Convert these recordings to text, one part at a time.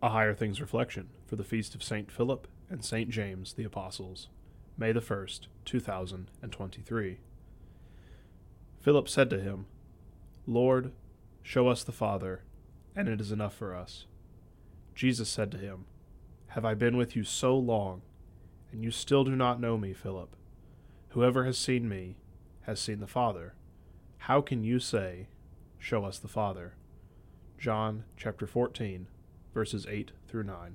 A Higher Things Reflection for the Feast of St. Philip and St. James the Apostles, May the 1st, 2023. Philip said to him, Lord, show us the Father, and it is enough for us. Jesus said to him, Have I been with you so long, and you still do not know me, Philip? Whoever has seen me has seen the Father. How can you say, Show us the Father? John chapter 14 verses 8 through 9.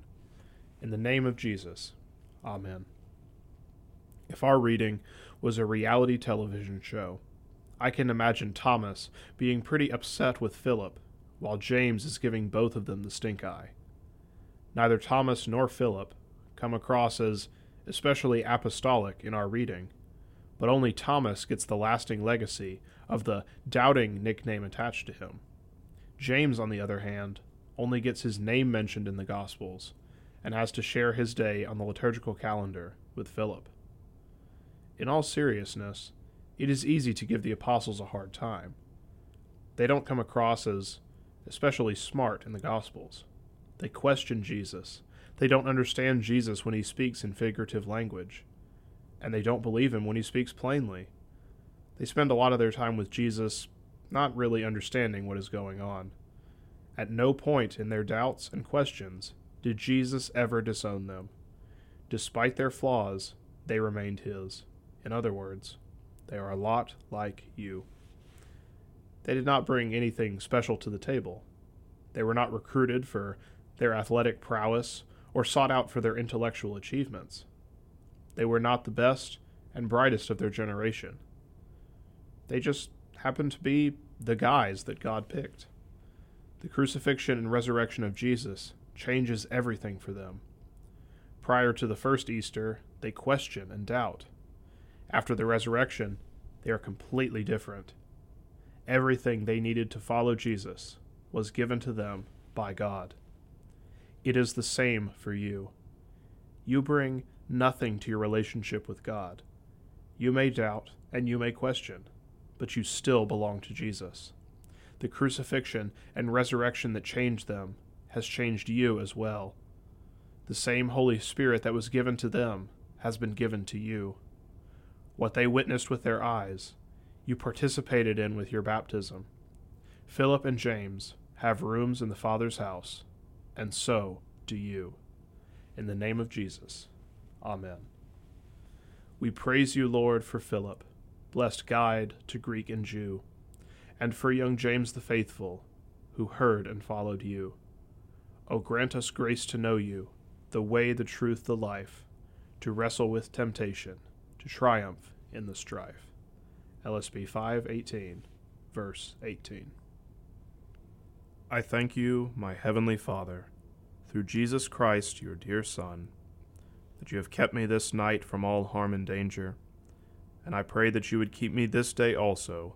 In the name of Jesus, Amen. If our reading was a reality television show, I can imagine Thomas being pretty upset with Philip, while James is giving both of them the stink eye. Neither Thomas nor Philip come across as especially apostolic in our reading, but only Thomas gets the lasting legacy of the doubting nickname attached to him. James, on the other hand, only gets his name mentioned in the Gospels and has to share his day on the liturgical calendar with Philip. In all seriousness, it is easy to give the apostles a hard time. They don't come across as especially smart in the Gospels. They question Jesus. They don't understand Jesus when he speaks in figurative language. And they don't believe him when he speaks plainly. They spend a lot of their time with Jesus not really understanding what is going on. At no point in their doubts and questions did Jesus ever disown them. Despite their flaws, they remained his. In other words, they are a lot like you. They did not bring anything special to the table. They were not recruited for their athletic prowess or sought out for their intellectual achievements. They were not the best and brightest of their generation. They just happened to be the guys that God picked. The crucifixion and resurrection of Jesus changes everything for them. Prior to the first Easter, they question and doubt. After the resurrection, they are completely different. Everything they needed to follow Jesus was given to them by God. It is the same for you. You bring nothing to your relationship with God. You may doubt and you may question, but you still belong to Jesus the crucifixion and resurrection that changed them has changed you as well. The same Holy Spirit that was given to them has been given to you. What they witnessed with their eyes, you participated in with your baptism. Philip and James have rooms in the Father's house, and so do you. In the name of Jesus, Amen. We praise you, Lord, for Philip, blessed guide to Greek and Jew and for young James the faithful, who heard and followed you. O grant us grace to know you, the way, the truth, the life, to wrestle with temptation, to triumph in the strife. LSB 5:18, verse 18. I thank you, my heavenly Father, through Jesus Christ, your dear Son, that you have kept me this night from all harm and danger, and I pray that you would keep me this day also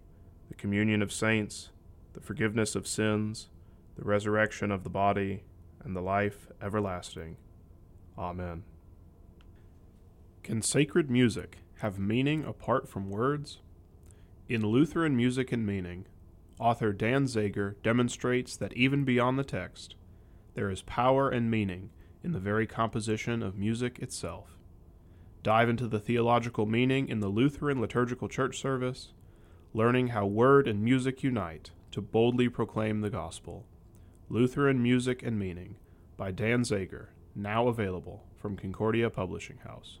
communion of saints, the forgiveness of sins, the resurrection of the body, and the life everlasting. Amen. Can sacred music have meaning apart from words? In Lutheran Music and Meaning, author Dan Zager demonstrates that even beyond the text, there is power and meaning in the very composition of music itself. Dive into the theological meaning in the Lutheran liturgical church service, learning how word and music unite to boldly proclaim the gospel. Lutheran Music and Meaning by Dan Zager, now available from Concordia Publishing House.